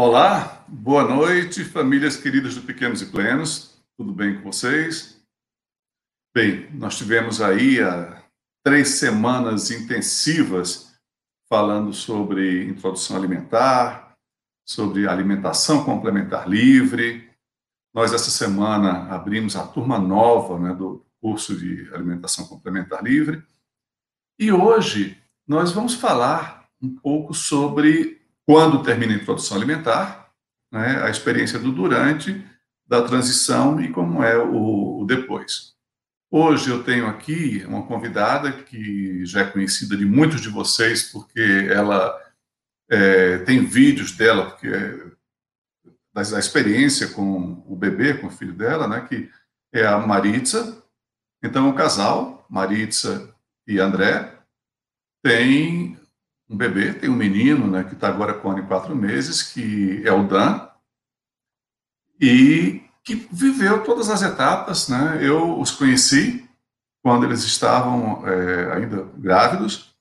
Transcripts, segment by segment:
Olá, boa noite, famílias queridas do Pequenos e Plenos, tudo bem com vocês? Bem, nós tivemos aí há três semanas intensivas falando sobre introdução alimentar, sobre alimentação complementar livre. Nós, essa semana, abrimos a turma nova né, do curso de alimentação complementar livre. E hoje nós vamos falar um pouco sobre quando termina a introdução alimentar, né, a experiência do durante, da transição e como é o, o depois. Hoje eu tenho aqui uma convidada que já é conhecida de muitos de vocês, porque ela é, tem vídeos dela, porque é, da, da, experiência com o bebê, com o filho dela, né, que é a Maritza. Então, o casal, Maritza e André, tem um bebê, tem um menino, né, que está agora com ano e quatro meses, que é o Dan, e que viveu todas as etapas, né? Eu os conheci quando eles estavam é, ainda grávidos,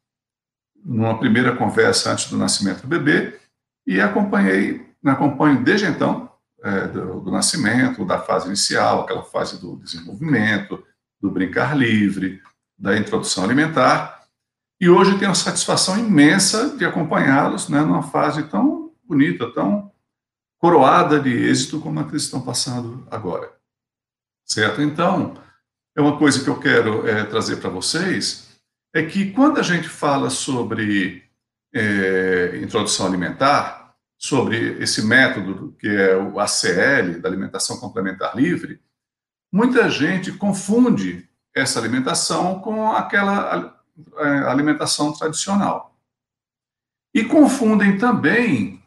numa primeira conversa antes do nascimento do bebê, e acompanhei, acompanho desde então, é, do, do nascimento, da fase inicial, aquela fase do desenvolvimento, do brincar livre, da introdução alimentar, e hoje tenho a satisfação imensa de acompanhá-los né, numa fase tão bonita, tão coroada de êxito como a que eles estão passando agora. Certo? Então, é uma coisa que eu quero é, trazer para vocês, é que quando a gente fala sobre é, introdução alimentar, sobre esse método que é o ACL, da alimentação complementar livre, muita gente confunde essa alimentação com aquela alimentação tradicional. E confundem também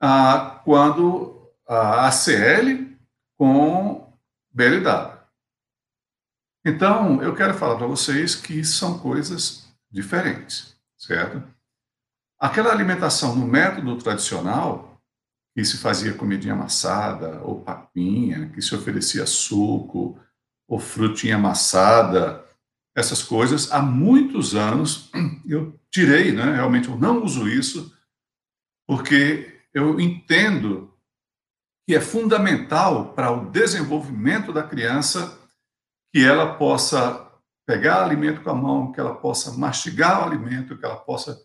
ah, quando a ACL com BLW. Então, eu quero falar para vocês que são coisas diferentes, certo? Aquela alimentação no método tradicional, que se fazia comidinha amassada, ou papinha, que se oferecia suco, ou frutinha amassada, essas coisas há muitos anos. Eu tirei, né? realmente eu não uso isso, porque eu entendo que é fundamental para o desenvolvimento da criança que ela possa pegar alimento com a mão, que ela possa mastigar o alimento, que ela possa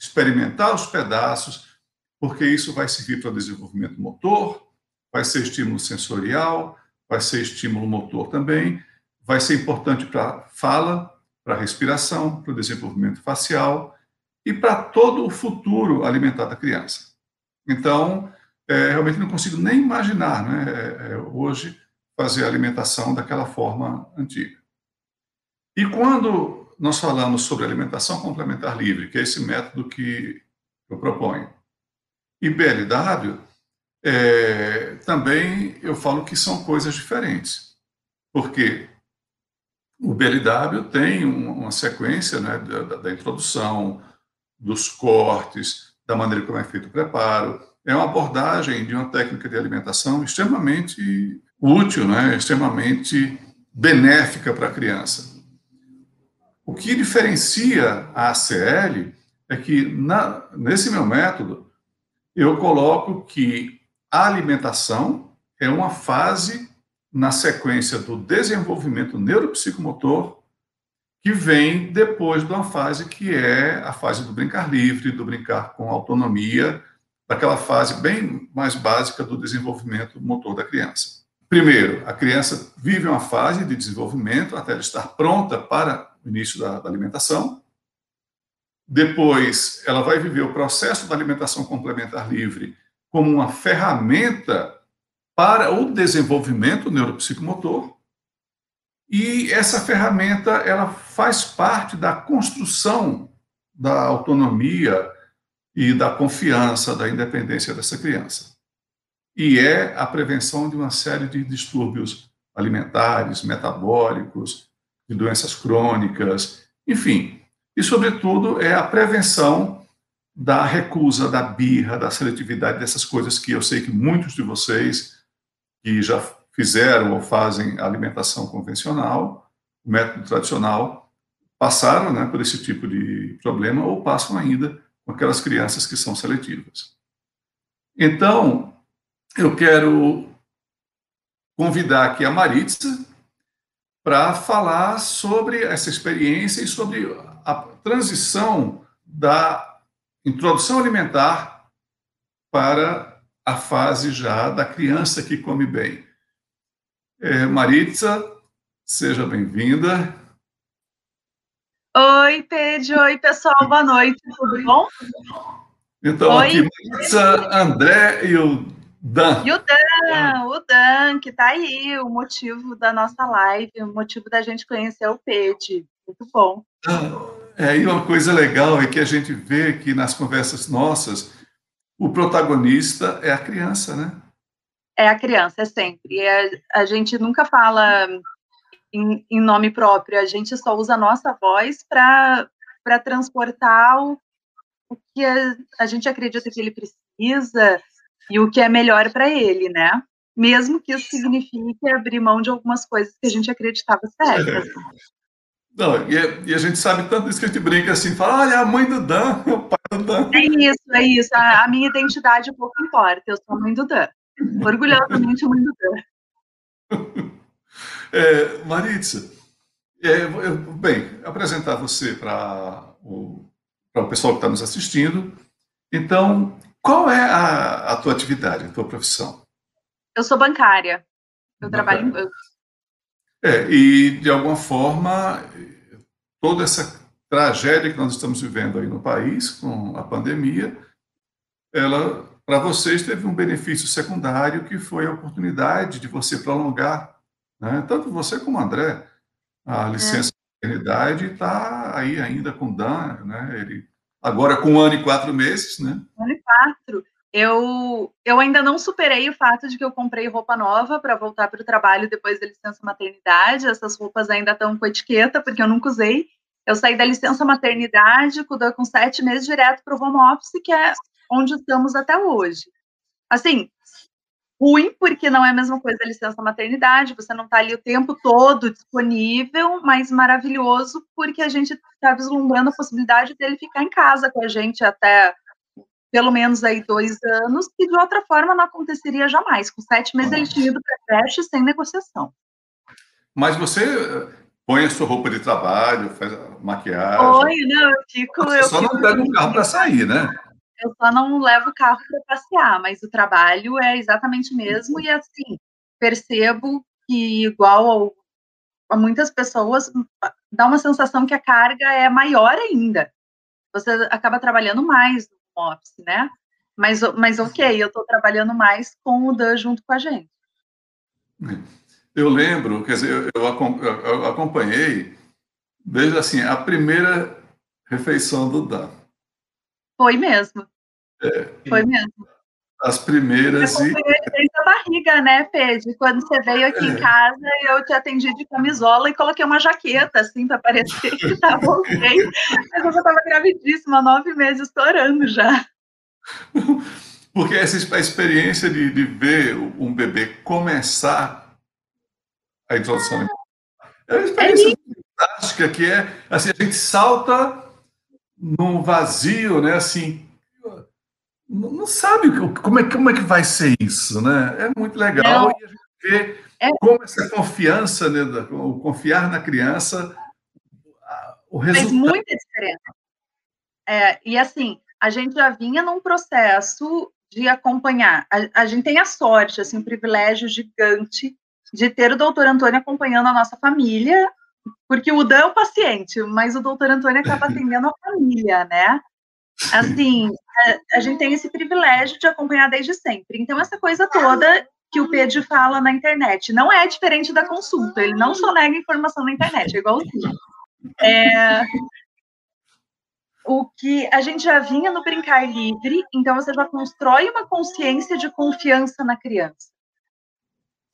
experimentar os pedaços, porque isso vai servir para o desenvolvimento motor, vai ser estímulo sensorial, vai ser estímulo motor também, vai ser importante para fala, para respiração, para o desenvolvimento facial e para todo o futuro alimentar da criança. Então, é, realmente não consigo nem imaginar, né, é, é, hoje, fazer a alimentação daquela forma antiga. E quando nós falamos sobre alimentação complementar livre, que é esse método que eu proponho, e BLW, é, também eu falo que são coisas diferentes. Porque o BLW tem uma sequência né, da, da, introdução, dos cortes, da maneira como é feito o preparo. É uma abordagem de uma técnica de alimentação extremamente útil, né, extremamente benéfica para a criança. O que diferencia a ACL é que, na, nesse meu método, eu coloco que a alimentação é uma fase na sequência do desenvolvimento neuropsicomotor, que vem depois de uma fase que é a fase do brincar livre, do brincar com autonomia, daquela fase bem mais básica do desenvolvimento motor da criança. Primeiro, a criança vive uma fase de desenvolvimento até ela estar pronta para o início da, da alimentação. Depois, ela vai viver o processo da alimentação complementar livre como uma ferramenta para o desenvolvimento neuropsicomotor. E essa ferramenta ela faz parte da construção da autonomia e da confiança, da independência dessa criança. E é a prevenção de uma série de distúrbios alimentares, metabólicos, de doenças crônicas, enfim. E, sobretudo, é a prevenção da recusa, da birra, da seletividade, dessas coisas que eu sei que muitos de vocês que já fizeram ou fazem alimentação convencional, o método tradicional, passaram né, por esse tipo de problema ou passam ainda com aquelas crianças que são seletivas. Então, eu quero convidar aqui a Maritza para falar sobre essa experiência e sobre a transição da introdução alimentar para a fase já da criança que come bem. É, Maritza, seja bem-vinda. Oi, Pedro. Oi, pessoal. Boa noite. Tudo bom? Então, Oi. aqui, Maritza, André e o Dan. E o Dan, o Dan, que está aí, o motivo da nossa live, o motivo da gente conhecer o Pedro. Muito bom. É, e uma coisa legal é que a gente vê que nas conversas nossas, o protagonista é a criança, né? É a criança, é sempre. É, a gente nunca fala em, em, nome próprio, a gente só usa a nossa voz para transportar o, o que a, a, gente acredita que ele precisa e o que é melhor para ele, né? Mesmo que isso signifique abrir mão de algumas coisas que a gente acreditava certas. É. Não, e, a, e, a gente sabe tanto isso que a gente brinca assim, fala, olha, a mãe do Dan, o pai. É isso, é isso. A, a minha identidade pouco importa, eu sou a mãe do Dan. Orgulhosamente a mãe do Dan. É, Maritza, é, eu, bem, apresentar você para o, o pessoal que está nos assistindo. Então, qual é a, a tua atividade, a tua profissão? Eu sou bancária. Eu bancária. trabalho em banco. É, e de alguma forma, toda essa tragédia que nós estamos vivendo aí no país, com a pandemia, ela, para vocês, teve um benefício secundário que foi a oportunidade de você prolongar né? Tanto você como o André, a é. licença é. de maternidade está aí ainda com o Dan, né? Ele, agora com um ano e quatro meses, né? Um ano e quatro. Eu, eu ainda não superei o fato de que eu comprei roupa nova para voltar para o trabalho depois da licença maternidade. Essas roupas ainda estão com etiqueta, porque eu nunca usei. Eu saí da licença maternidade com sete meses direto para o home office, que é onde estamos até hoje. Assim, ruim, porque não é a mesma coisa a licença maternidade, você não está ali o tempo todo disponível, mas maravilhoso, porque a gente está vislumbrando a possibilidade dele ficar em casa com a gente até pelo menos aí dois anos, que de outra forma não aconteceria jamais. Com sete meses ele tinha ido para creche sem negociação. Mas você põe a sua roupa de trabalho, faz maquiagem. Põe, não, eu fico. Você eu só fico não pega um carro para sair, né? eu só não levo o carro para passear, mas o trabalho é exatamente o mesmo, e assim, percebo que, igual ao, a muitas pessoas, dá uma sensação que a carga é maior ainda. Você acaba trabalhando mais no office, né? Mas, mas ok, eu estou trabalhando mais com o Dan junto com a gente. Eu lembro, quer dizer, eu, eu acompanhei desde assim, a primeira refeição do Dan. Foi mesmo. É, Foi mesmo. As primeiras. Eu e... desde a barriga, né, Pedro? Quando você veio aqui é. em casa, eu te atendi de camisola e coloquei uma jaqueta, assim, para parecer que estava ok. Mas eu estava gravidíssima, nove meses, estourando já. Porque essa experiência de, de ver um bebê começar a introdução é uma experiência é fantástica, que é, assim, a gente salta num vazio, né? Assim, não sabe como é, como é que vai ser isso, né? É muito legal não. e a gente vê é. como essa confiança, né, o confiar na criança, o resultado. Faz muita diferença. É, e assim, a gente já vinha num processo de acompanhar. A, a gente tem a sorte, assim, o privilégio gigante de ter o doutor Antônio acompanhando a nossa família porque o Dan é o paciente, mas o doutor Antônio acaba atendendo a família, né? Assim, a, a, gente tem esse privilégio de acompanhar desde sempre. Então, essa coisa toda que o Pedro fala na internet não é diferente da consulta, ele não só nega informação na internet, é igualzinho. É, o que a gente já vinha no brincar livre, então você já constrói uma consciência de confiança na criança.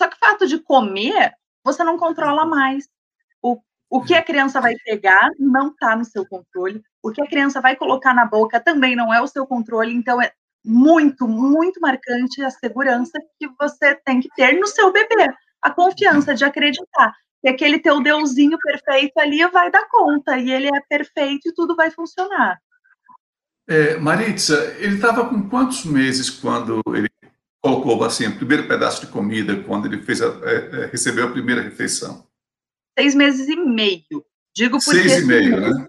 Só que o fato de comer, você não controla mais. O, o que a criança vai pegar não está no seu controle. O que a criança vai colocar na boca também não é o seu controle. Então, é muito, muito marcante a segurança que você tem que ter no seu bebê. A confiança de acreditar que aquele teu deusinho perfeito ali vai dar conta. E ele é perfeito e tudo vai funcionar. É, Maritza, ele estava com quantos meses quando ele colocou assim o primeiro pedaço de comida, quando ele fez a, é, é recebeu a primeira refeição? Seis meses e meio. Digo porque seis e meio, né?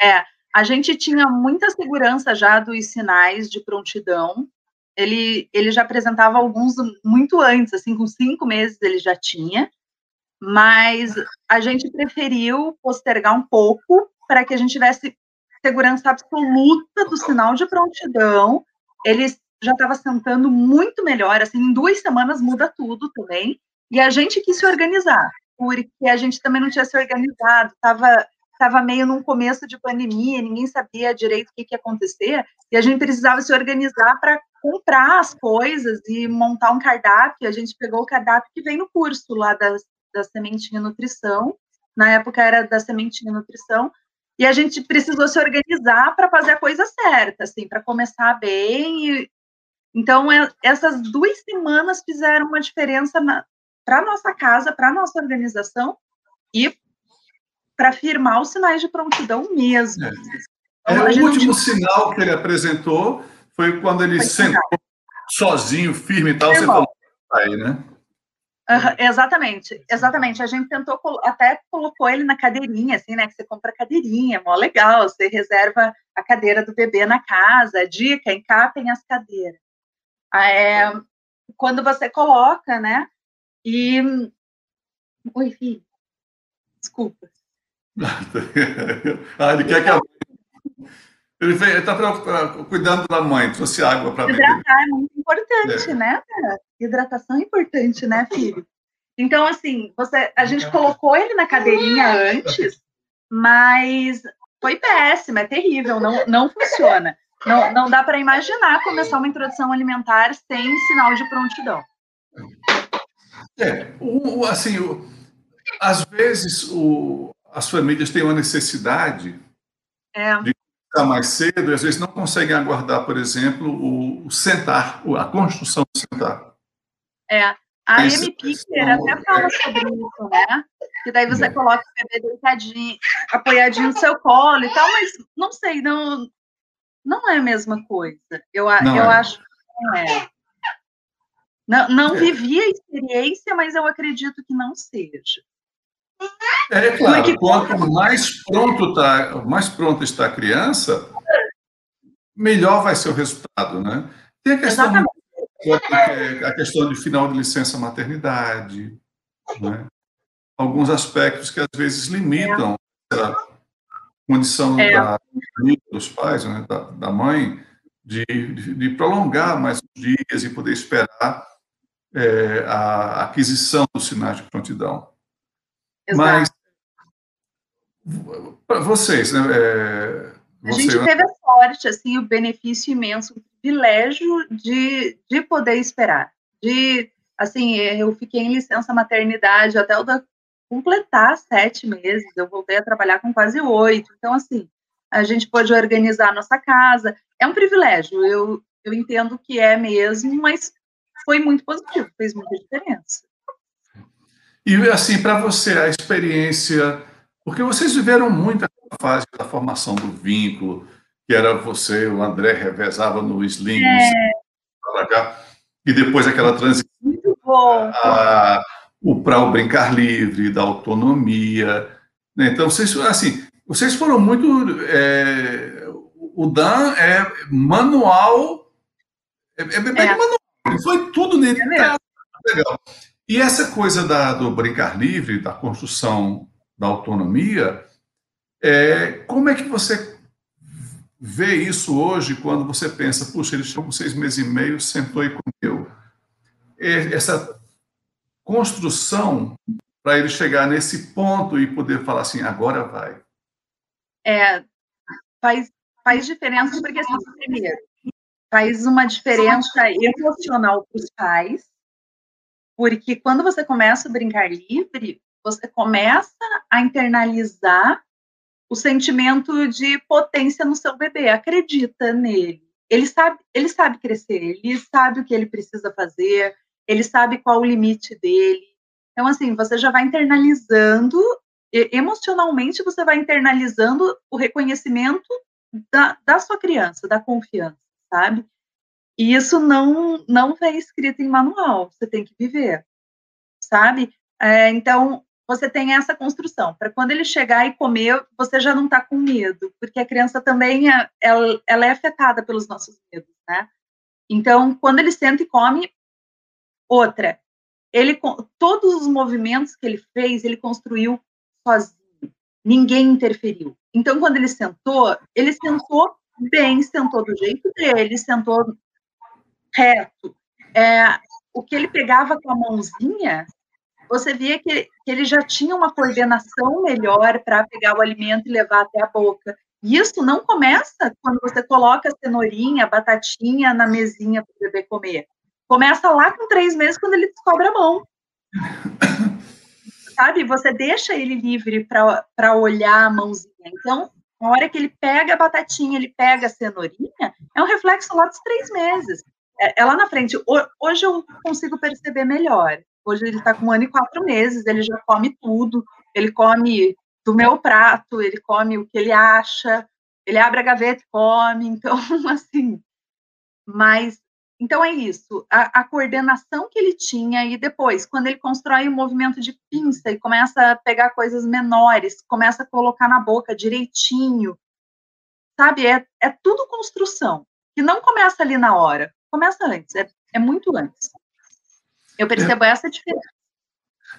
É, a gente tinha muita segurança já dos sinais de prontidão. Ele, ele já apresentava alguns muito antes, assim, com cinco meses ele já tinha, mas a gente preferiu postergar um pouco para que a gente tivesse segurança absoluta do sinal de prontidão. Ele já estava sentando muito melhor, assim, em duas semanas muda tudo também. E a gente quis se organizar, porque a gente também não tinha se organizado, estava estava meio num começo de pandemia, ninguém sabia direito o que, que ia acontecer, e a gente precisava se organizar para comprar as coisas e montar um cardápio. A gente pegou o cardápio que vem no curso lá da, da Sementinha Nutrição, na época era da Sementinha Nutrição, e a gente precisou se organizar para fazer a coisa certa, assim, para começar bem. E... Então, é, essas duas semanas fizeram uma diferença para nossa casa, para nossa organização e para firmar os sinais de prontidão mesmo. É. Então, é, o último sinal que ele apresentou foi quando ele foi sentou sozinho, firme e tal, você falou aí, né? Uhum, exatamente, exatamente. A gente tentou, até colocou ele na cadeirinha, assim, né? Que você compra cadeirinha, mó legal. Você reserva a cadeira do bebê na casa. Dica: encapem as cadeiras. É, quando você coloca, né? E. Oi, filho. Desculpa. ah, ele quer que a ele está cuidando da mãe, trouxe água para beber. Hidratar é muito importante, é. né? Hidratação é importante, né, filho? Então, assim, você, a gente colocou ele na cadeirinha antes, mas foi péssimo, é terrível, não, não funciona. Não, não dá para imaginar começar uma introdução alimentar sem sinal de prontidão. É, o, assim, o, às vezes o, as famílias têm uma necessidade é. de ficar mais cedo e às vezes não conseguem aguardar, por exemplo, o, o sentar, a construção do sentar. É, a Amy Picker até fala sobre isso, né? Que daí você é. coloca o bebê deitadinho, apoiadinho no seu colo e tal, mas não sei, não, não é a mesma coisa. Eu, não eu é. acho que não é. Não, não é. vivi a experiência, mas eu acredito que não seja. É claro, quanto mais pronto tá, mais pronta está a criança, melhor vai ser o resultado, né? Tem a questão, a questão de final de licença maternidade, né? alguns aspectos que às vezes limitam a condição é. da, dos pais, né? da, da mãe, de, de, de, prolongar mais os dias e poder esperar é, a aquisição dos sinais de prontidão. Mas, para vocês, né? É, a gente né? teve a sorte, assim, o benefício imenso, o privilégio de, de poder esperar. De, assim, eu fiquei em licença maternidade até o completar sete meses, eu voltei a trabalhar com quase oito. Então, assim, a gente pôde organizar a nossa casa. É um privilégio, eu, eu entendo que é mesmo, mas foi muito positivo, fez muita diferença. E, assim, para você, a experiência. Porque vocês viveram muito a fase da formação do vínculo, que era você, o André revezava no sling, é. e depois aquela transição para o brincar livre, da autonomia. Né? Então, vocês, assim, vocês foram muito. É, o Dan é manual, é, é, é. manual, foi tudo nele. É tá, legal. E essa coisa da, do brincar livre, da construção da autonomia, é, como é que você vê isso hoje quando você pensa, puxa, eles estão com seis meses e meio, sentou e comeu. Essa construção para ele chegar nesse ponto e poder falar assim, agora vai. É, faz, faz diferença porque, assim, primeiro, faz uma diferença emocional para os pais, porque quando você começa a brincar livre, você começa a internalizar o sentimento de potência no seu bebê, acredita nele. Ele sabe, ele sabe crescer, ele sabe o que ele precisa fazer, ele sabe qual o limite dele. Então, assim, você já vai internalizando, emocionalmente, você vai internalizando o reconhecimento da, da sua criança, da confiança, sabe? E isso não, não vem escrito em manual, você tem que viver, sabe? É, então, você tem essa construção, para quando ele chegar e comer, você já não está com medo, porque a criança também é, ela, ela é afetada pelos nossos medos, né? Então, quando ele senta e come, outra, ele todos os movimentos que ele fez, ele construiu sozinho. Ninguém interferiu. Então, quando ele sentou, ele sentou bem, sentou do jeito dele, sentou reto. É, o que ele pegava com a mãozinha, você via que, que ele já tinha uma coordenação melhor para pegar o alimento e levar até a boca. E isso não começa quando você coloca a cenourinha, a batatinha na mesinha para o bebê comer. Começa lá com três meses, quando ele descobre a mão. Sabe? Você deixa ele livre para olhar a mãozinha. Então, na hora que ele pega a batatinha, ele pega a cenourinha, é um reflexo lá dos três meses. É, é lá na frente. Hoje eu consigo perceber melhor. Hoje ele está com um ano e quatro meses, ele já come tudo. Ele come do meu prato, ele come o que ele acha, ele abre a gaveta e come. Então, assim. Mas então é isso, a, a, coordenação que ele tinha e depois, quando ele constrói um movimento de pinça e começa a pegar coisas menores, começa a colocar na boca direitinho, sabe? É, é tudo construção, que não começa ali na hora, começa antes, é, é muito antes. Eu percebo é, essa diferença.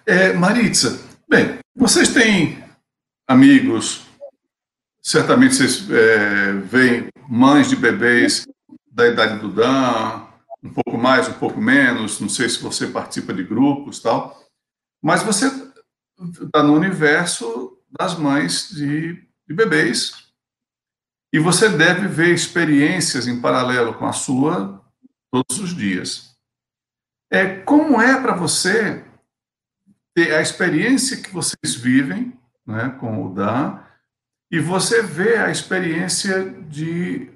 É, Maritza, bem, vocês têm amigos, certamente vocês é, veem mães de bebês da idade do Dan, um pouco mais, um pouco menos, não sei se você participa de grupos tal, mas você está no universo das mães de, de bebês. E você deve ver experiências em paralelo com a sua todos os dias. É como é para você ter a experiência que vocês vivem, né, com o Dan, e você vê a experiência de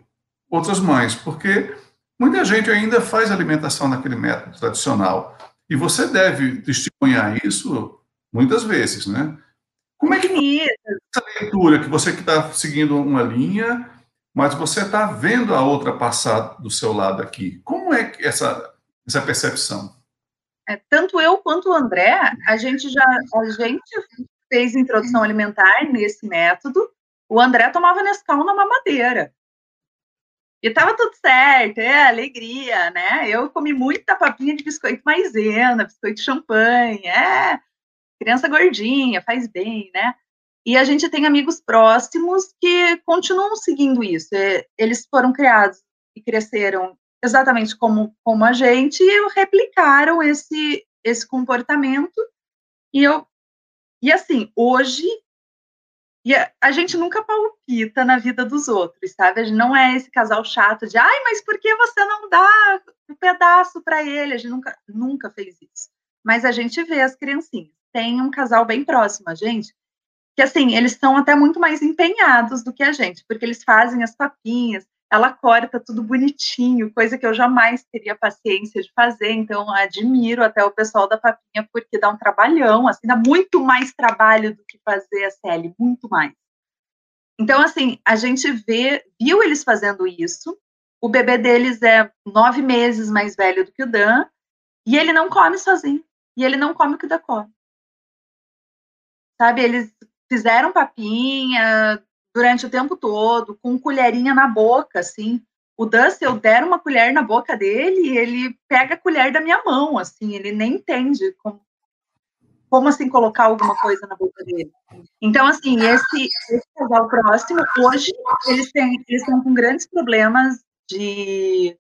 outras mães, porque Muita gente ainda faz alimentação naquele método tradicional. E você deve testemunhar isso muitas vezes, né? Como é que essa leitura, que você que está seguindo uma linha, mas você está vendo a outra passar do seu lado aqui. Como é essa, essa percepção? É, tanto eu quanto o André, a gente já a gente fez introdução alimentar nesse método. O André tomava Nescau na mamadeira. E tava tudo certo, é alegria, né? Eu comi muita papinha de biscoito maisena, biscoito champanhe, é criança gordinha, faz bem, né? E a gente tem amigos próximos que continuam seguindo isso. É, eles foram criados e cresceram exatamente como, como a gente e replicaram esse, esse comportamento. E eu e assim, hoje e a, gente nunca palpita na vida dos outros, sabe? A gente não é esse casal chato de, ai, mas por que você não dá um pedaço para ele? A gente nunca, nunca fez isso. Mas a gente vê as criancinhas. Tem um casal bem próximo a gente, que assim, eles são até muito mais empenhados do que a gente, porque eles fazem as papinhas, ela corta tudo bonitinho, coisa que eu jamais teria paciência de fazer, então admiro até o pessoal da papinha, porque dá um trabalhão, assim, dá muito mais trabalho do que fazer a série, muito mais. Então, assim, a gente vê, viu eles fazendo isso, o bebê deles é nove meses mais velho do que o Dan, e ele não come sozinho, e ele não come o que o Dan come. Sabe, eles fizeram papinha, durante o tempo todo, com colherinha na boca, assim. O se eu der uma colher na boca dele, ele pega a colher da minha mão, assim, ele nem entende como, como assim colocar alguma coisa na boca dele. Então, assim, esse, esse casal próximo, hoje, eles, têm, eles estão com grandes problemas de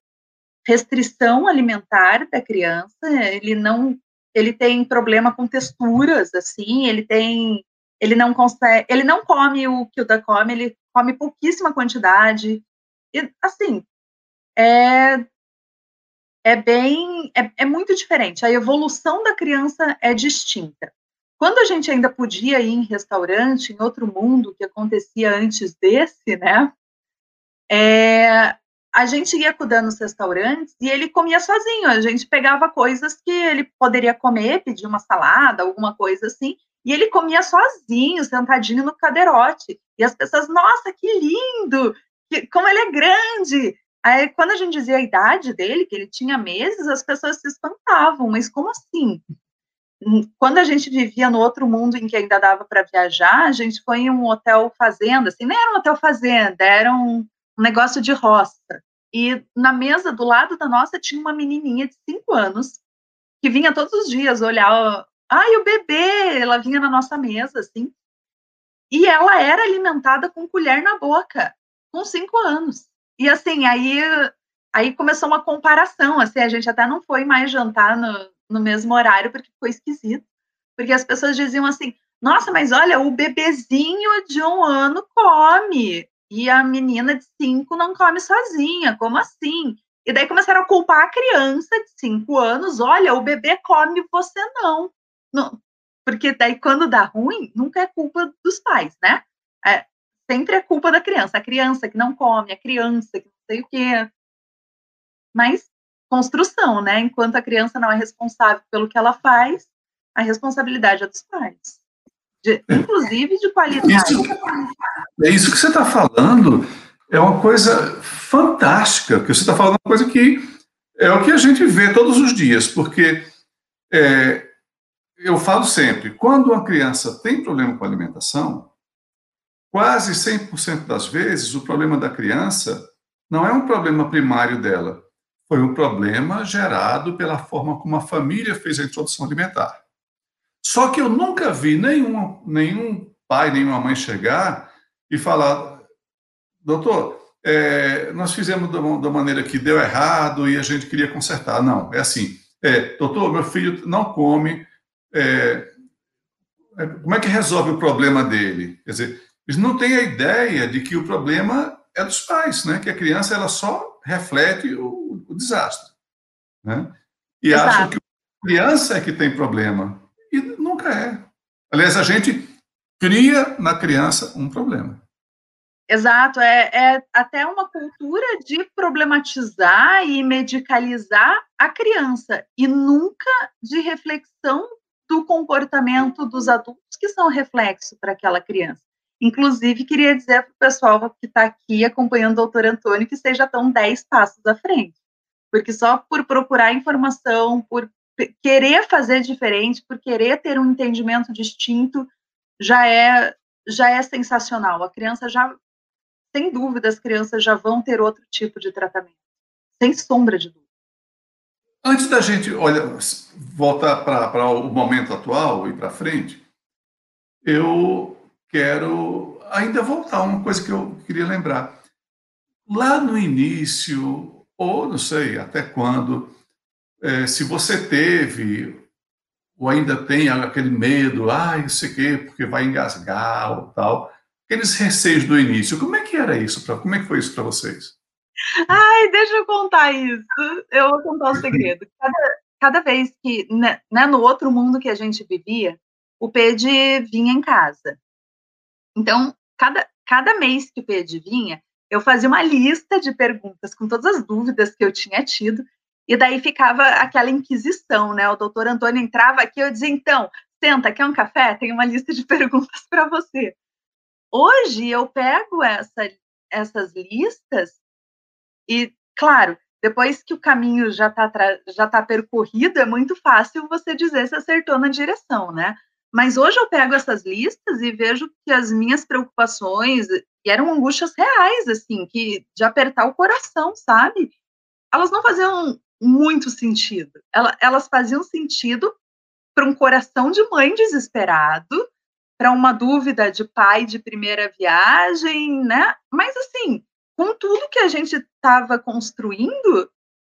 restrição alimentar da criança, ele não, ele tem problema com texturas, assim, ele tem ele não consegue, ele não come o que o da come, ele come pouquíssima quantidade. E, assim, é, é bem, é, é muito diferente. A evolução da criança é distinta. Quando a gente ainda podia ir em restaurante, em outro mundo que acontecia antes desse, né? É, a gente ia cuidando nos restaurantes e ele comia sozinho. A gente pegava coisas que ele poderia comer, pedir uma salada, alguma coisa assim, e ele comia sozinho, sentadinho no cadeirote. E as pessoas, nossa, que lindo! que, como ele é grande! Aí, quando a gente dizia a idade dele, que ele tinha meses, as pessoas se espantavam, mas como assim? Quando a gente vivia no outro mundo em que ainda dava para viajar, a gente foi em um hotel fazenda, assim, nem era um hotel fazenda, era um, um negócio de roça. E na mesa do lado da nossa tinha uma menininha de cinco anos que vinha todos os dias olhar, ai, o bebê, ela vinha na nossa mesa, assim, e ela era alimentada com colher na boca, com cinco anos. E assim, aí, aí começou uma comparação, assim, a gente até não foi mais jantar no, no mesmo horário, porque foi esquisito. Porque as pessoas diziam assim, nossa, mas olha, o bebezinho de um ano come, e a menina de cinco não come sozinha, como assim? E daí começaram a culpar a criança de cinco anos, olha, o bebê come, você não. Não. Porque daí quando dá ruim, nunca é culpa dos pais, né? É, sempre é culpa da criança, a criança que não come, a criança que não sei o quê. Mas construção, né? Enquanto a criança não é responsável pelo que ela faz, a responsabilidade é dos pais. De, inclusive de qualidade. Isso, é isso que você está falando, é uma coisa fantástica, que você está falando uma coisa que é o que a gente vê todos os dias, porque é, eu falo sempre, quando uma criança tem problema com alimentação, quase 100% das vezes o problema da criança não é um problema primário dela, foi um problema gerado pela forma como a família fez a introdução alimentar. Só que eu nunca vi nenhum, nenhum pai, nenhuma mãe chegar e falar, doutor, é, nós fizemos da maneira que deu errado e a gente queria consertar. Não, é assim, é, doutor, meu filho não come, é, é, como é que resolve o problema dele? Quer dizer, eles não têm a ideia de que o problema é dos pais, né? que a criança ela só reflete o, o desastre. Né? E Exato. acham que a criança é que tem problema. E nunca é. Aliás, a gente cria na criança um problema. Exato, é, é, até uma cultura de problematizar e medicalizar a criança e nunca de reflexão do comportamento dos adultos que são reflexo para aquela criança. Inclusive, queria dizer para o pessoal que está aqui acompanhando o doutor Antônio que esteja tão 10 passos à frente, porque só por procurar informação, por querer fazer diferente, por querer ter um entendimento distinto, já é já é sensacional. A criança já, sem dúvida, as crianças já vão ter outro tipo de tratamento, sem sombra de dúvida. Antes da gente, olha, voltar para o momento atual e para frente, eu quero ainda voltar a uma coisa que eu queria lembrar. Lá no início, ou não sei até quando, é, se você teve ou ainda tem aquele medo, ah, isso aqui porque vai engasgar ou tal, aqueles receios do início, como é que era isso? Pra, como é que foi isso para vocês? Ai, deixa eu contar isso. Eu vou contar um segredo. Cada, cada vez que, né, né, no outro mundo que a gente vivia, o Pede vinha em casa. Então, cada, cada mês que o Pede vinha, eu fazia uma lista de perguntas com todas as dúvidas que eu tinha tido e daí ficava aquela inquisição, né? O doutor Antônio entrava aqui, eu dizia, então, senta, quer um café? Tem uma lista de perguntas para você. Hoje eu pego essa, essas listas e, claro, depois que o caminho já está já tá percorrido, é muito fácil você dizer se acertou na direção, né? Mas hoje eu pego essas listas e vejo que as minhas preocupações eram angústias reais, assim, que de apertar o coração, sabe? Elas não faziam muito sentido. elas faziam sentido para um coração de mãe desesperado, para uma dúvida de pai de primeira viagem, né? Mas assim, com tudo que a gente estava construindo,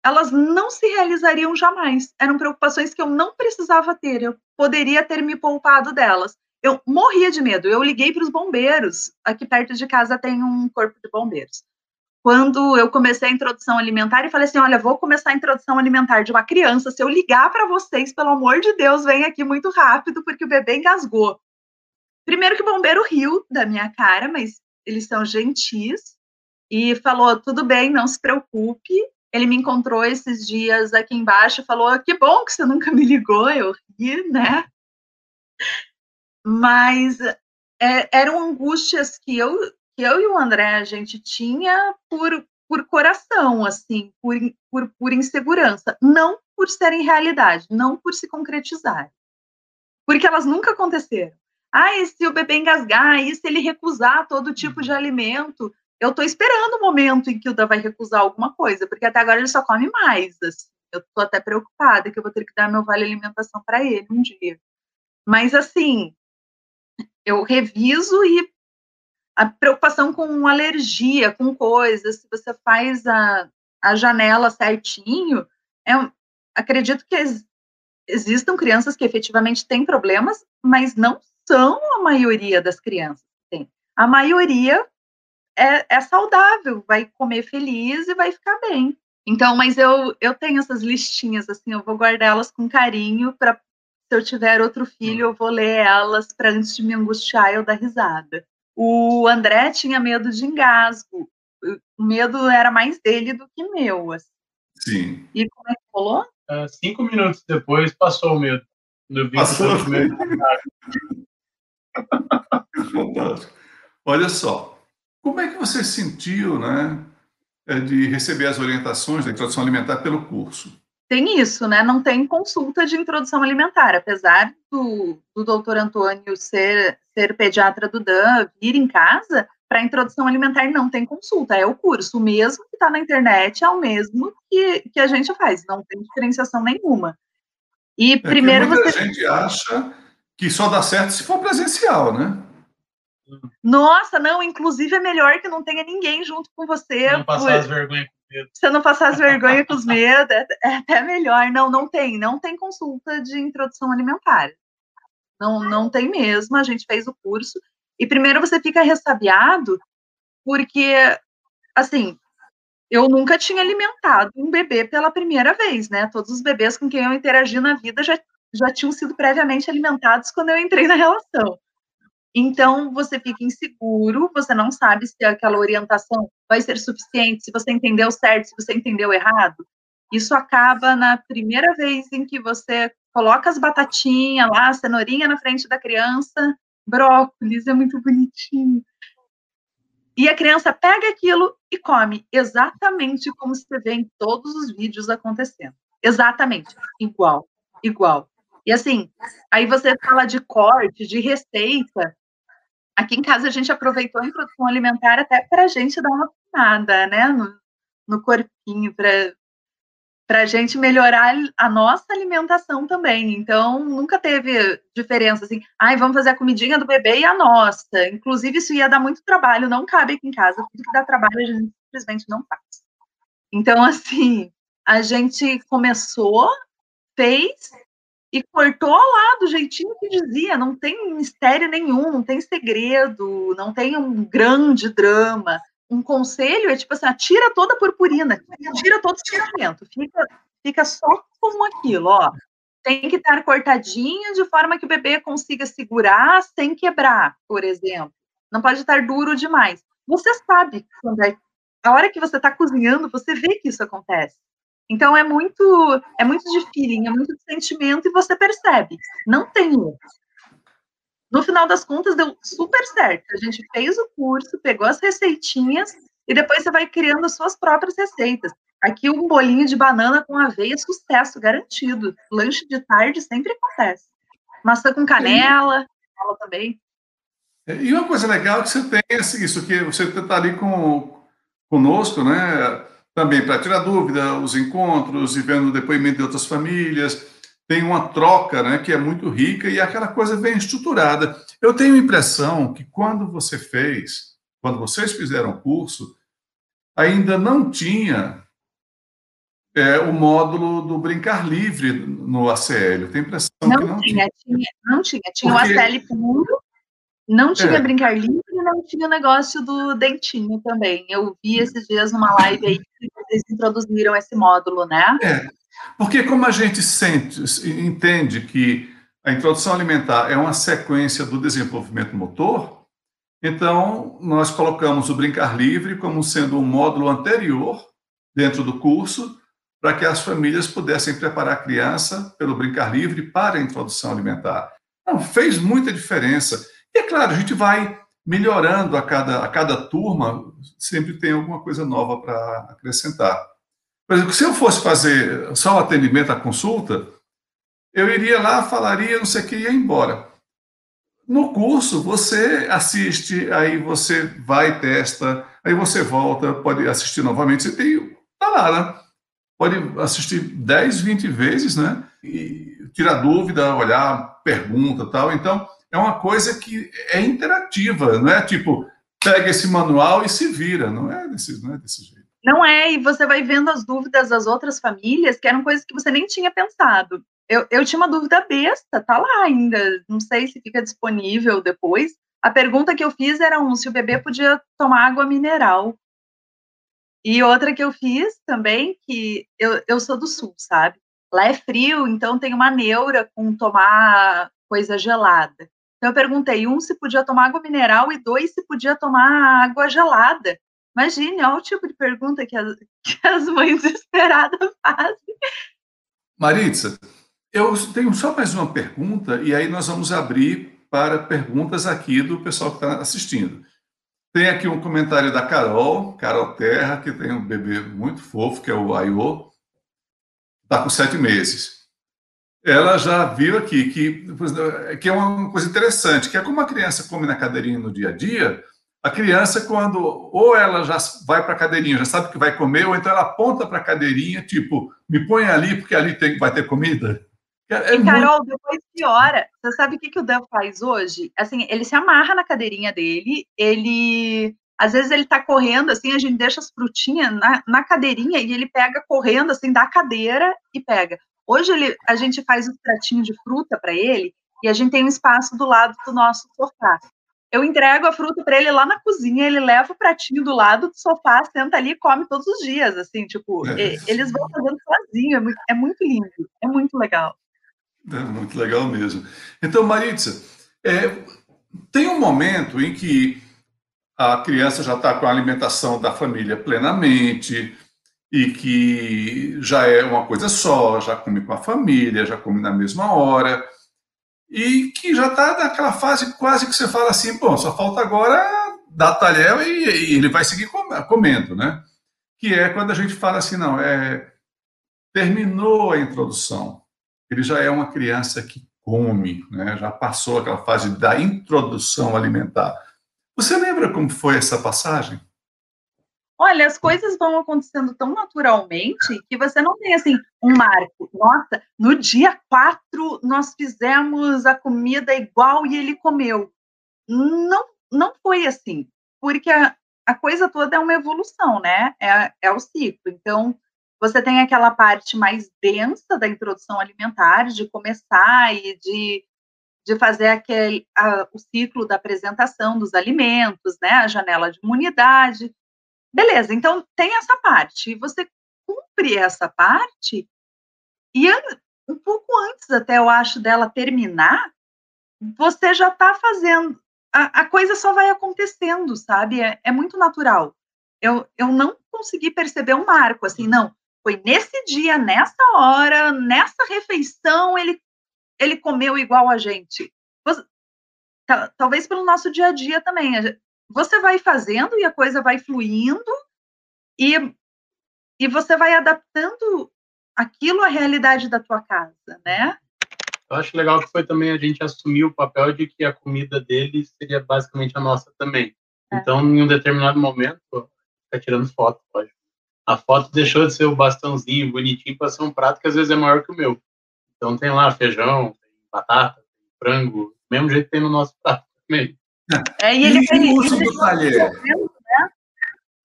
elas não se realizariam jamais. Eram preocupações que eu não precisava ter, eu poderia ter me poupado delas. Eu morria de medo. Eu liguei para os bombeiros. Aqui perto de casa tem um corpo de bombeiros quando eu comecei a introdução alimentar e falei assim: olha, vou começar a introdução alimentar de uma criança. Se eu ligar para vocês, pelo amor de Deus, vem aqui muito rápido, porque o bebê engasgou. Primeiro que o bombeiro riu da minha cara, mas eles são gentis e falou: tudo bem, não se preocupe. Ele me encontrou esses dias aqui embaixo e falou: que bom que você nunca me ligou. Eu ri, né? Mas é, eram angústias que eu que eu e o André a gente tinha por, por coração, assim, por, por, por insegurança, não por serem realidade, não por se concretizar. Porque elas nunca aconteceram. Ah, e se o bebê engasgar? E se ele recusar todo tipo de alimento? Eu estou esperando o momento em que o Dan vai recusar alguma coisa, porque até agora ele só come mais. Assim. Eu estou até preocupada que eu vou ter que dar meu vale alimentação para ele um dia. Mas assim, eu reviso e a preocupação com alergia, com coisas, se você faz a, a janela certinho, é, acredito que ex, existam crianças que efetivamente têm problemas, mas não são a maioria das crianças tem. A maioria é, é, saudável, vai comer feliz e vai ficar bem. Então, mas eu, eu tenho essas listinhas, assim, eu vou guardar elas com carinho para se eu tiver outro filho, eu vou ler elas para antes de me angustiar eu dar risada. O André tinha medo de engasgo. O medo era mais dele do que meu. Assim. Sim. E como é que rolou? Uh, cinco minutos depois passou o medo. Passou o medo. Fantástico. Olha só, como é que você sentiu, né, é, de receber as orientações da introdução alimentar pelo curso? tem isso, né? Não tem consulta de introdução alimentar, apesar do, do doutor Antônio ser, ser pediatra do DAN, vir em casa, para introdução alimentar não tem consulta, é o curso. O mesmo que está na internet é o mesmo que, que a gente faz, não tem diferenciação nenhuma. E é primeiro muita você. gente acha que só dá certo se for presencial, né? Nossa, não, inclusive é melhor que não tenha ninguém junto com você. Não passar por... as vergonhas medo. Você não passar as vergonhas com os medos, é, é, até melhor. Não, não tem, não tem consulta de introdução alimentar. Não, não tem mesmo. A gente fez o curso e primeiro você fica ressabiado porque, assim, eu nunca tinha alimentado um bebê pela primeira vez, né? Todos os bebês com quem eu interagi na vida já, já tinham sido previamente alimentados quando eu entrei na relação. Então, você fica inseguro, você não sabe se aquela orientação vai ser suficiente, se você entendeu certo, se você entendeu errado. Isso acaba na primeira vez em que você coloca as batatinhas lá, a cenourinha na frente da criança, brócolis, é muito bonitinho. E a criança pega aquilo e come, exatamente como você vê em todos os vídeos acontecendo. Exatamente, igual, igual. E assim, aí você fala de corte, de receita, Aqui em casa a gente aproveitou a introdução alimentar até para a gente dar uma afinada, né, no, no corpinho, para a gente melhorar a nossa alimentação também. Então, nunca teve diferença assim, ai, vamos fazer a comidinha do bebê e a nossa. Inclusive, isso ia dar muito trabalho, não cabe aqui em casa, tudo que dá trabalho a gente simplesmente não faz. Então, assim, a gente começou, fez, e cortou lá do jeitinho que dizia, não tem mistério nenhum, não tem segredo, não tem um grande drama. Um conselho é tipo assim, tira toda a purpurina, tira todo o sentimento, fica, fica só com aquilo, ó. Tem que estar cortadinho de forma que o bebê consiga segurar sem quebrar, por exemplo. Não pode estar duro demais. Você sabe quando é. A hora que você está cozinhando, você vê que isso acontece. Então é muito, é muito de feeling, é muito de sentimento e você percebe. Não tem erro. No final das contas, deu super certo. A gente fez o curso, pegou as receitinhas e depois você vai criando as suas próprias receitas. Aqui um bolinho de banana com aveia, sucesso garantido. Lanche de tarde sempre acontece. Maçã com canela, ela também. E uma coisa legal é que você tem isso, que você está ali com, conosco, né? Também para tirar dúvida, os encontros e vendo o depoimento de outras famílias. Tem uma troca né, que é muito rica e aquela coisa bem estruturada. Eu tenho a impressão que quando você fez, quando vocês fizeram o curso, ainda não tinha é, o módulo do brincar livre no ACL. A impressão não que não tinha. tinha. Não tinha. Tinha Porque... o ACL puro, não tinha é. brincar livre e não tinha o negócio do dentinho também. Eu vi esses dias numa live aí que vocês introduziram esse módulo, né? É, porque como a gente sente, entende que a introdução alimentar é uma sequência do desenvolvimento motor, então nós colocamos o brincar livre como sendo um módulo anterior dentro do curso para que as famílias pudessem preparar a criança pelo brincar livre para a introdução alimentar. Então, fez muita diferença. E é claro, a gente vai melhorando a cada, a cada turma, sempre tem alguma coisa nova para acrescentar. Por exemplo, se eu fosse fazer só o atendimento, a consulta, eu iria lá, falaria, não sei o que, ia embora. No curso, você assiste, aí você vai, testa, aí você volta, pode assistir novamente. Você tem, tá lá, né? Pode assistir 10, 20 vezes, né? E tirar dúvida, olhar, pergunta tal. Então, é uma coisa que é interativa, não é tipo, pega esse manual e se vira. Não é desse, não é desse jeito. Não é, e você vai vendo as dúvidas das outras famílias, que eram coisas que você nem tinha pensado. Eu, eu tinha uma dúvida besta, tá lá ainda, não sei se fica disponível depois. A pergunta que eu fiz era um, se o bebê podia tomar água mineral. E outra que eu fiz também, que eu, eu sou do sul, sabe? Lá é frio, então tem uma neura com tomar coisa gelada. Então eu perguntei, um, se podia tomar água mineral, e dois, se podia tomar água gelada. Imagine, olha o tipo de pergunta que as, que as mães desesperadas fazem. Maritza, eu tenho só mais uma pergunta e aí nós vamos abrir para perguntas aqui do pessoal que está assistindo. Tem aqui um comentário da Carol, Carol Terra, que tem um bebê muito fofo, que é o Aiô, está com sete meses. Ela já viu aqui que, que é uma coisa interessante, que é como a criança come na cadeirinha no dia a dia, a criança, quando ou ela já vai para a cadeirinha, já sabe que vai comer, ou então ela aponta para a cadeirinha, tipo, me põe ali porque ali tem, vai ter comida. É e, Carol, muito... depois piora. Você sabe o que, que o Dan faz hoje? Assim, ele se amarra na cadeirinha dele, ele. Às vezes ele tá correndo, assim, a gente deixa as frutinhas na, na cadeirinha e ele pega correndo, assim, da cadeira e pega. Hoje ele, a gente faz um pratinho de fruta para ele e a gente tem um espaço do lado do nosso sofá. Eu entrego a fruta para ele lá na cozinha, ele leva o pratinho do lado do sofá, senta ali e come todos os dias, assim, tipo, é. eles vão fazendo sozinho, é muito, é muito lindo, é muito legal. É muito legal mesmo. Então, Maritza, é, tem um momento em que a criança já está com a alimentação da família plenamente e que já é uma coisa só, já come com a família, já come na mesma hora e que já está naquela fase quase que você fala assim, bom, só falta agora dar talher e, e ele vai seguir comendo, né? Que é quando a gente fala assim, não, é terminou a introdução, ele já é uma criança que come, né? já passou aquela fase da introdução alimentar. Você lembra como foi essa passagem? Olha, as coisas vão acontecendo tão naturalmente que você não tem assim um marco. Nossa, no dia 4 nós fizemos a comida igual e ele comeu. Não, não foi assim, porque a, a coisa toda é uma evolução, né? É, é o ciclo. Então, você tem aquela parte mais densa da introdução alimentar, de começar e de, de fazer aquele, a, o ciclo da apresentação dos alimentos, né, a janela de imunidade. Beleza, então tem essa parte. Você cumpre essa parte, e um pouco antes, até eu acho, dela terminar, você já está fazendo. A, a, coisa só vai acontecendo, sabe? É, é muito natural. Eu, eu não consegui perceber um marco, assim, não foi nesse dia, nessa hora, nessa refeição, ele, ele comeu igual a gente. Você, talvez pelo nosso dia a dia também. Você vai fazendo e a coisa vai fluindo e, e você vai adaptando aquilo à realidade da tua casa, né? Eu acho legal que foi também a gente assumir o papel de que a comida dele seria basicamente a nossa também. É. Então, em um determinado momento, fica tirando foto, pode a foto deixou de ser o bastãozinho bonitinho para ser um prato que às vezes é maior que o meu. Então tem lá feijão, tem batata, tem frango, mesmo jeito que tem no nosso prato também. É, e ele, e o uso do talher? Né?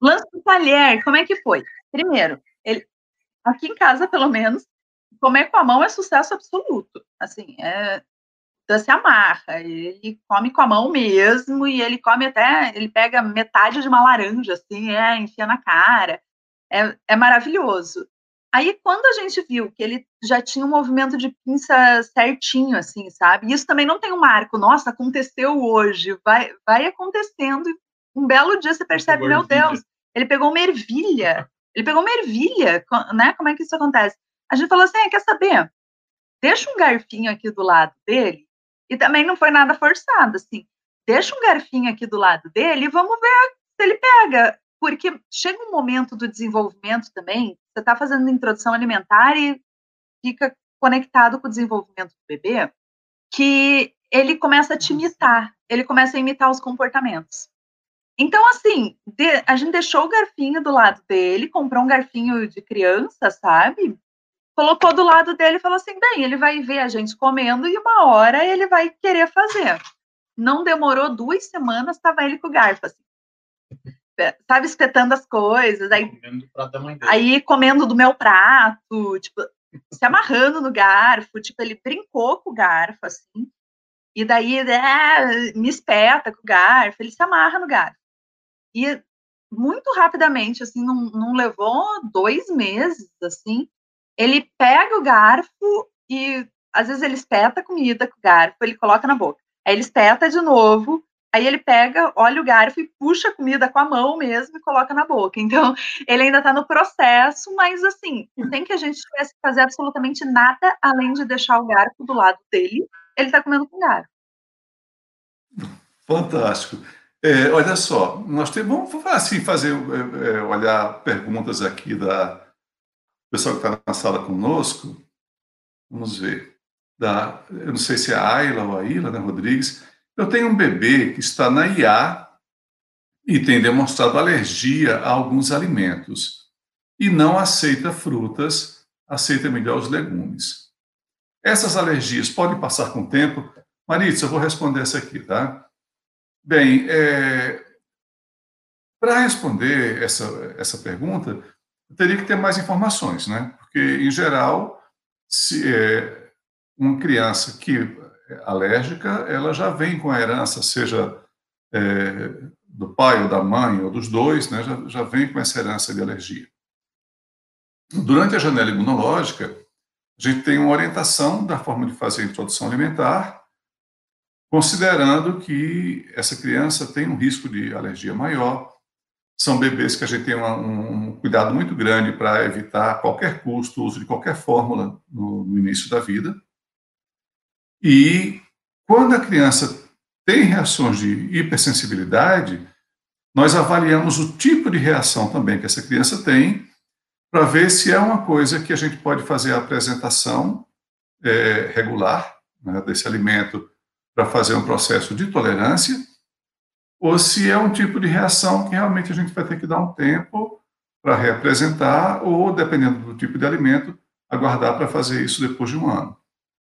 Lance do talher, como é que foi? Primeiro, ele, aqui em casa, pelo menos, comer com a mão é sucesso absoluto. Assim, é, então, se amarra, ele come com a mão mesmo, e ele come até, ele pega metade de uma laranja, assim, é, enfia na cara é, é maravilhoso. Aí, quando a gente viu que ele já tinha um movimento de pinça certinho, assim, sabe? Isso também não tem um marco, nossa, aconteceu hoje, vai, vai acontecendo. Um belo dia você percebe, meu Deus, ele pegou uma ervilha. Ele pegou uma ervilha, né? Como é que isso acontece? A gente falou assim: ah, quer saber? Deixa um garfinho aqui do lado dele. E também não foi nada forçado, assim. deixa um garfinho aqui do lado dele e vamos ver se ele pega. Porque chega um momento do desenvolvimento também, você está fazendo introdução alimentar e fica conectado com o desenvolvimento do bebê, que ele começa a te imitar, ele começa a imitar os comportamentos. Então, assim, de, a gente deixou o garfinho do lado dele, comprou um garfinho de criança, sabe? Colocou do lado dele e falou assim: bem, ele vai ver a gente comendo e uma hora ele vai querer fazer. Não demorou duas semanas, estava ele com o garfo, assim. Sabe, espetando as coisas, aí comendo, aí comendo do meu prato, tipo, se amarrando no garfo, tipo, ele brincou com o garfo, assim, e daí é, me espeta com o garfo, ele se amarra no garfo. E muito rapidamente, assim, não, não levou dois meses, assim, ele pega o garfo e às vezes ele espeta a comida com o garfo, ele coloca na boca. Aí ele espeta de novo, aí ele pega, olha o garfo e puxa a comida com a mão mesmo e coloca na boca. Então, ele ainda está no processo, mas assim, sem que a gente tivesse que fazer absolutamente nada além de deixar o garfo do lado dele, ele está comendo com garfo. Fantástico. É, olha só, nós temos, vamos assim, fazer, é, é, olhar perguntas aqui da pessoal que está na sala conosco. Vamos ver. Da, eu não sei se é a Ayla ou a Ila, né, Rodrigues. Eu tenho um bebê que está na IA e tem demonstrado alergia a alguns alimentos e não aceita frutas, aceita melhor os legumes. Essas alergias podem passar com o tempo? Maritza, eu vou responder essa aqui, tá? Bem, é, para responder essa, essa pergunta, eu teria que ter mais informações, né? Porque, em geral, se é, uma criança que alérgica, ela já vem com a herança, seja é, do pai ou da mãe, ou dos dois, né? Já, já vem com essa herança de alergia. Durante a janela imunológica, a gente tem uma orientação da forma de fazer a introdução alimentar, considerando que essa criança tem um risco de alergia maior. São bebês que a gente tem uma, um cuidado muito grande para evitar a qualquer custo o uso de qualquer fórmula no, no início da vida. E quando a criança tem reações de hipersensibilidade, nós avaliamos o tipo de reação também que essa criança tem, para ver se é uma coisa que a gente pode fazer a apresentação é, regular né, desse alimento para fazer um processo de tolerância, ou se é um tipo de reação que realmente a gente vai ter que dar um tempo para reapresentar, ou, dependendo do tipo de alimento, aguardar para fazer isso depois de um ano.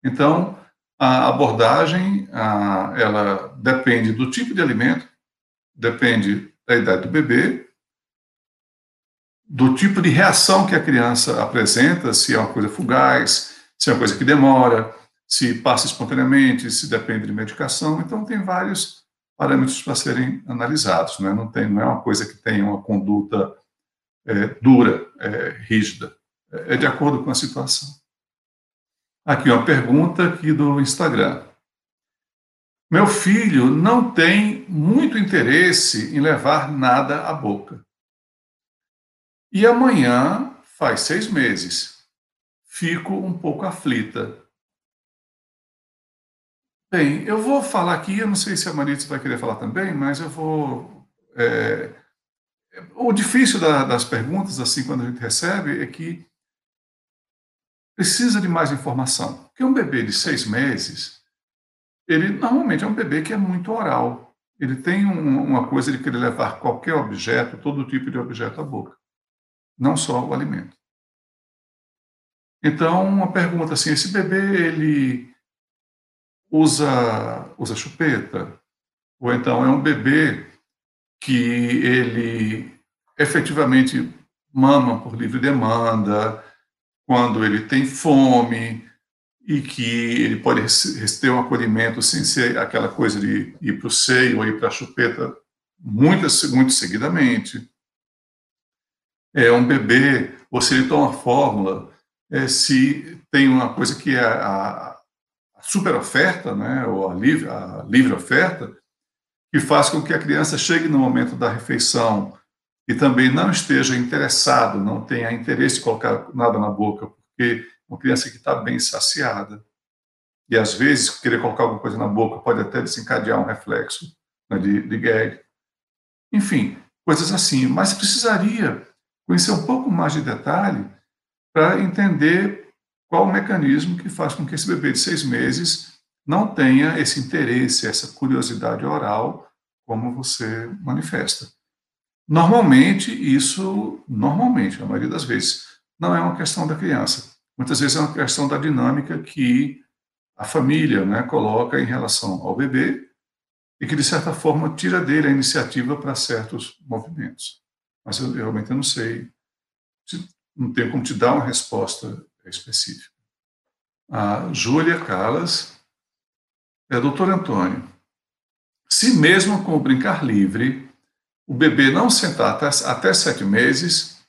Então, a abordagem, a, ela depende do tipo de alimento, depende da idade do bebê, do tipo de reação que a criança apresenta, se é uma coisa fugaz, se é uma coisa que demora, se passa espontaneamente, se depende de medicação. Então, tem vários parâmetros para serem analisados. Né? Não, tem, não é uma coisa que tenha uma conduta é, dura, é, rígida. É, é de acordo com a situação. Aqui uma pergunta aqui do Instagram. Meu filho não tem muito interesse em levar nada à boca. E amanhã faz seis meses. Fico um pouco aflita. Bem, eu vou falar aqui, eu não sei se a Maritza vai querer falar também, mas eu vou. É, o difícil da, das perguntas, assim, quando a gente recebe, é que precisa de mais informação. Porque um bebê de seis meses, ele normalmente é um bebê que é muito oral. Ele tem um, uma coisa de querer levar qualquer objeto, todo tipo de objeto à boca, não só o alimento. Então, uma pergunta assim: esse bebê, ele usa, usa chupeta, ou então é um bebê que ele efetivamente mama por livre demanda, quando ele tem fome, e que ele pode ter um acolhimento sem ser aquela coisa de ir para o seio ou ir para a chupeta muitas, muito seguidamente. É um bebê, ou se ele toma fórmula, é, se tem uma coisa que é a, super oferta, né, ou a livre, a livre oferta, que faz com que a criança chegue no momento da refeição e também não esteja interessado, não tenha interesse em colocar nada na boca, porque uma criança que está bem saciada, e às vezes querer colocar alguma coisa na boca pode até desencadear um reflexo né, de, de gag. Enfim, coisas assim. Mas precisaria conhecer um pouco mais de detalhe para entender qual o mecanismo que faz com que esse bebê de seis meses não tenha esse interesse, essa curiosidade oral, como você manifesta. Normalmente, isso, normalmente, a maioria das vezes, não é uma questão da criança. Muitas vezes é uma questão da dinâmica que a família né, coloca em relação ao bebê e que, de certa forma, tira dele a iniciativa para certos movimentos. Mas eu, eu realmente não sei, não tenho como te dar uma resposta específica. A Júlia Calas, é, doutor Antônio, se mesmo com o brincar livre, o bebê não sentar até, até sete meses,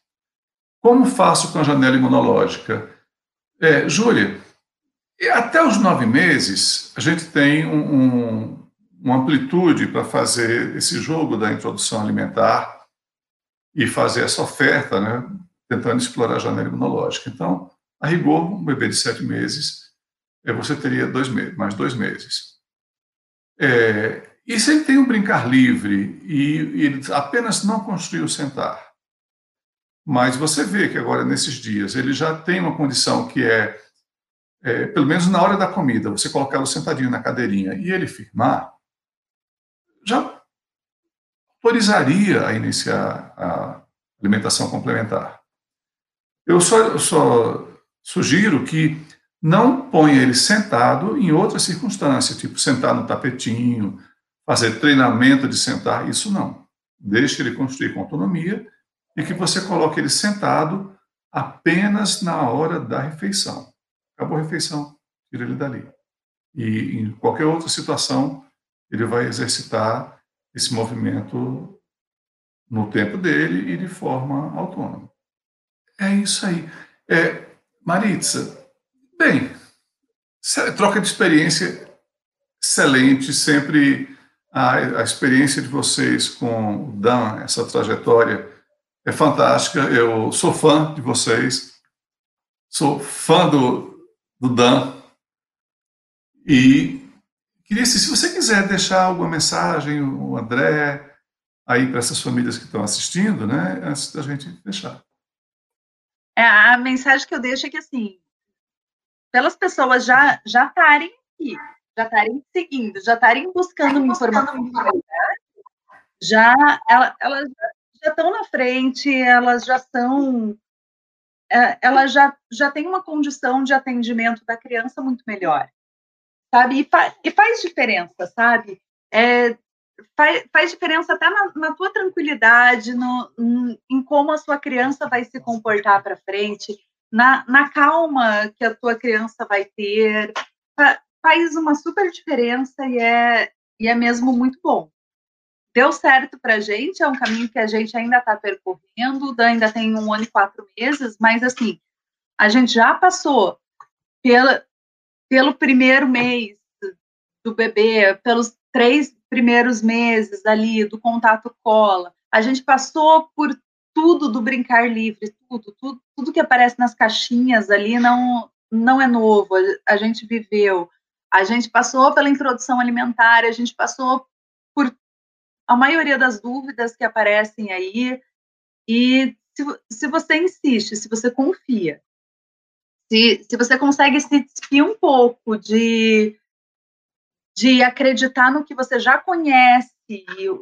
como faço com a janela imunológica? É, Júlia, até os nove meses, a gente tem um, um, uma amplitude para fazer esse jogo da introdução alimentar e fazer essa oferta, né, tentando explorar a janela imunológica. Então, a rigor, um bebê de sete meses, é, você teria dois mais dois meses. É, e se ele tem um brincar livre e, ele apenas não construiu sentar, mas você vê que agora, nesses dias, ele já tem uma condição que é, é pelo menos na hora da comida, você colocá-lo sentadinho na cadeirinha e ele firmar, já autorizaria a iniciar a alimentação complementar. Eu só, eu só sugiro que não ponha ele sentado em outra circunstância, tipo sentar no tapetinho, fazer treinamento de sentar, isso não. Deixe ele construir com autonomia e que você coloque ele sentado apenas na hora da refeição. Acabou a refeição, tira ele dali. E em qualquer outra situação, ele vai exercitar esse movimento no tempo dele e de forma autônoma. É isso aí. É, Maritza, bem, troca de experiência excelente, sempre a, a experiência de vocês com o Dan, essa trajetória é fantástica. Eu sou fã de vocês, sou fã do, do Dan. E queria, se você quiser deixar alguma mensagem, o André, aí para essas famílias que estão assistindo, né, antes da gente fechar. É, a mensagem que eu deixo é que, assim, pelas pessoas já já estarem aqui, já estarem seguindo, já estarem buscando uma informação, já ela, elas já estão na frente, elas já são, é, elas já, já têm uma condição de atendimento da criança muito melhor, sabe? E, fa, e faz diferença, sabe? É, faz, faz diferença até na, na tua tranquilidade, no, em como a sua criança vai se comportar para frente, na, na calma que a tua criança vai ter faz uma super diferença e é, e é mesmo muito bom. Deu certo para a gente, é um caminho que a gente ainda está percorrendo, ainda tem um ano e quatro meses, mas assim, a gente já passou pela, pelo primeiro mês do bebê, pelos três primeiros meses ali do contato cola, a gente passou por tudo do brincar livre, tudo, tudo, tudo que aparece nas caixinhas ali não, não é novo, a, gente viveu. A gente passou pela introdução alimentar, a gente passou por a maioria das dúvidas que aparecem aí. E se, se você insiste, se você confia, se, se você consegue se despir um pouco de, de acreditar no que você já conhece,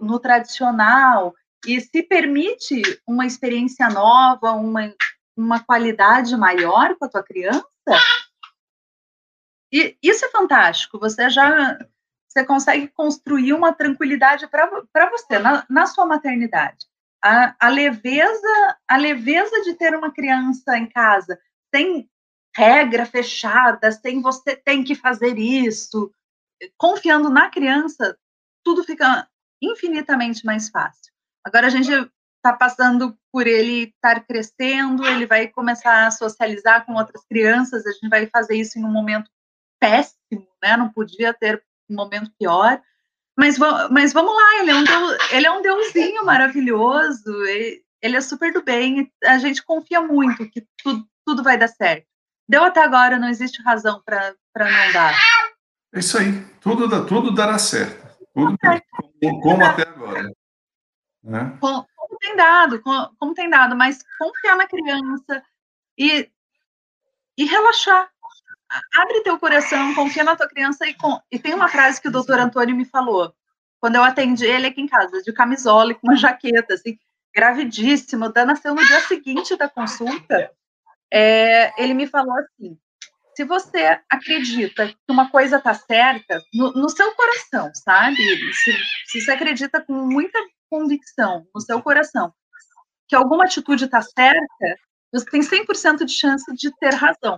no tradicional, e se permite uma experiência nova, uma, uma qualidade maior com a tua criança, e isso é fantástico. Você já você consegue construir uma tranquilidade para você na, na, sua maternidade. A, a, leveza, a leveza de ter uma criança em casa, sem regra fechada, sem você tem que fazer isso, confiando na criança, tudo fica infinitamente mais fácil. Agora a gente está passando por ele estar crescendo, ele vai começar a socializar com outras crianças, a gente vai fazer isso em um momento péssimo, né? Não podia ter um momento pior. Mas, mas vamos lá, ele é um, deus, ele é um deusinho maravilhoso, ele, ele é super do bem, a gente confia muito que tudo, tudo vai dar certo. Deu até agora, não existe razão para não dar. É isso aí, tudo, tudo dará certo. Tudo. Como, como até agora. Né? Como, como, tem dado, como, como, tem dado, mas confiar na criança e, e relaxar. Abre teu coração, confia na tua criança e, com, e tem uma frase que o doutor Antônio me falou quando eu atendi ele aqui em casa, de camisola e com uma jaqueta, assim, gravidíssimo, da nasceu no dia seguinte da consulta, é, ele me falou assim, se você acredita que uma coisa está certa, no, no, seu coração, sabe? Se, se você acredita com muita convicção no seu coração que alguma atitude está certa, você tem 100% de chance de ter razão.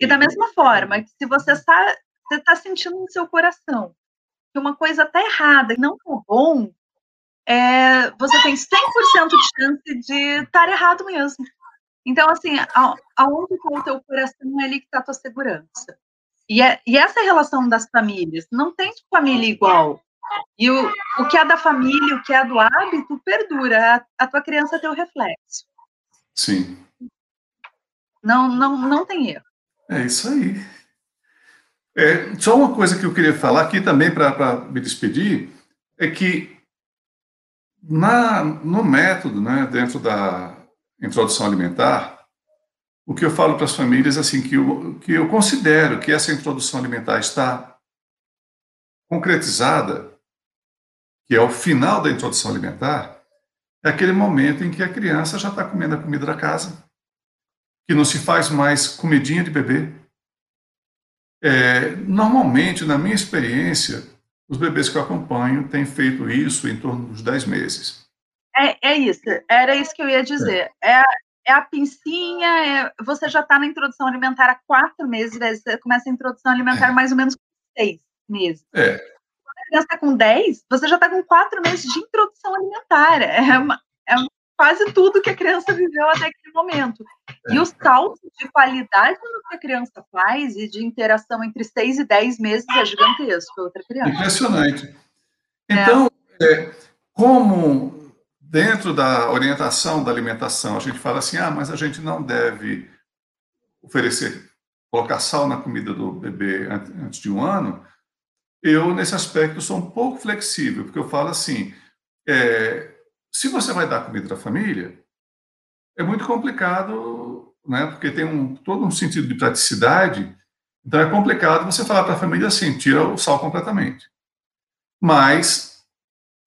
E da mesma forma que se você está você tá sentindo no seu coração que uma coisa está errada e não está bom, é, você tem 100% de chance de estar errado mesmo. Então, assim, aonde está o teu coração é ali que está a tua segurança. E, é, e essa relação das famílias. Não tem família igual. E o, o que é da família, o que é do hábito, perdura. A, a tua criança é teu reflexo. Sim. Não, não, não tem erro. É isso aí. É, só uma coisa que eu queria falar aqui também para me despedir é que na, no método, né, dentro da introdução alimentar, o que eu falo para as famílias assim que eu, que eu considero que essa introdução alimentar está concretizada, que é o final da introdução alimentar, é aquele momento em que a criança já está comendo a comida da casa, que não se faz mais comidinha de bebê, é, normalmente, na minha experiência, os bebês que eu acompanho têm feito isso em torno dos 10 meses. É, é isso, era isso que eu ia dizer. É, é, é a pincinha, é, você já está na introdução alimentar há quatro meses, você começa a introdução alimentar é. mais ou menos com seis meses. É. Quando a criança está com 10, você já está com quatro meses de introdução alimentar. É uma, é quase tudo que a criança viveu até aquele momento. E o salto de qualidade no que a criança faz e de interação entre 6 e 10 meses é gigantesco para outra criança. Impressionante. É. Então, é. É, como dentro da orientação da alimentação a gente fala assim, ah, mas a gente não deve oferecer, colocar sal na comida do bebê antes de um ano, eu, nesse aspecto, sou um pouco flexível, porque eu falo assim, é, se você vai dar comida à família, é muito complicado, né? Porque tem um, todo um sentido de praticidade. Então é complicado você falar para a família assim, tira o sal completamente. Mas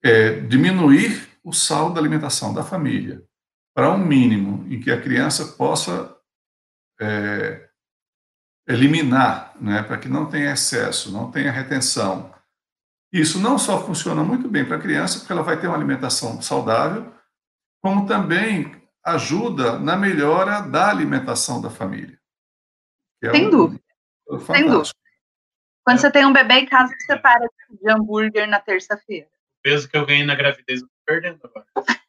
é, diminuir o sal da alimentação da família para um mínimo em que a criança possa é, eliminar, né, para que não tenha excesso, não tenha retenção, isso não só funciona muito bem para a criança, porque ela vai ter uma alimentação saudável, como também ajuda na melhora da alimentação da família. É Sem um, dúvida. Sem dúvida. Quando você tem um bebê em casa, você para de hambúrguer na terça-feira. O peso que eu ganhei na gravidez, eu tô perdendo agora.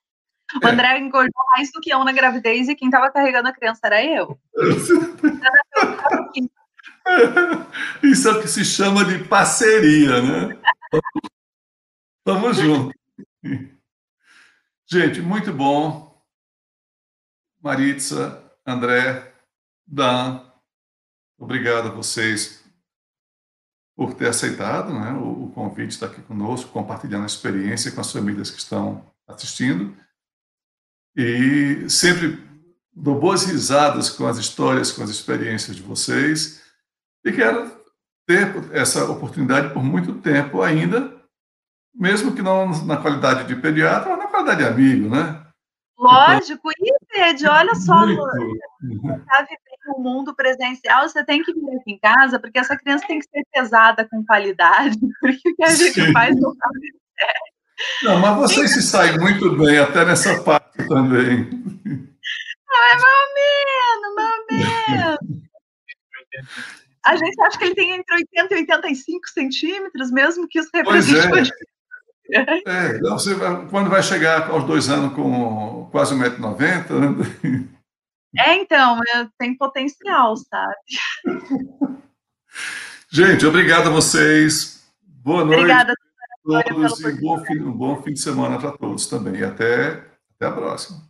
O André é. engordou mais do que eu na gravidez e quem estava carregando a criança era eu. Isso é o que se chama de parceria, né? Tamo junto. Gente, muito bom. Maritza, André, Dan, obrigado a vocês por ter aceitado né, o, o convite de estar aqui conosco, compartilhando a experiência com as famílias que estão assistindo. E sempre dou boas risadas com as histórias, com as experiências de vocês. E quero ter essa oportunidade por muito tempo ainda, mesmo que não na qualidade de pediatra, mas na qualidade de amigo, né? Lógico, e Ed, olha só, você está vivendo um mundo presencial, você tem que vir aqui em casa, porque essa criança tem que ser pesada com qualidade, porque o que a gente Sim. faz não tá Não, mas vocês se saem muito bem, até nessa parte também. Meu menino, meu menino. A gente acha que ele tem entre 80 e 85 centímetros, mesmo que isso represente. É. é, então você vai, quando vai chegar aos dois anos com quase 1,90m, né? É, então, tem potencial, sabe? Gente, obrigado a vocês. Boa noite. Obrigada a todos e bom fim, um bom fim de semana para todos também. E até, até a próxima.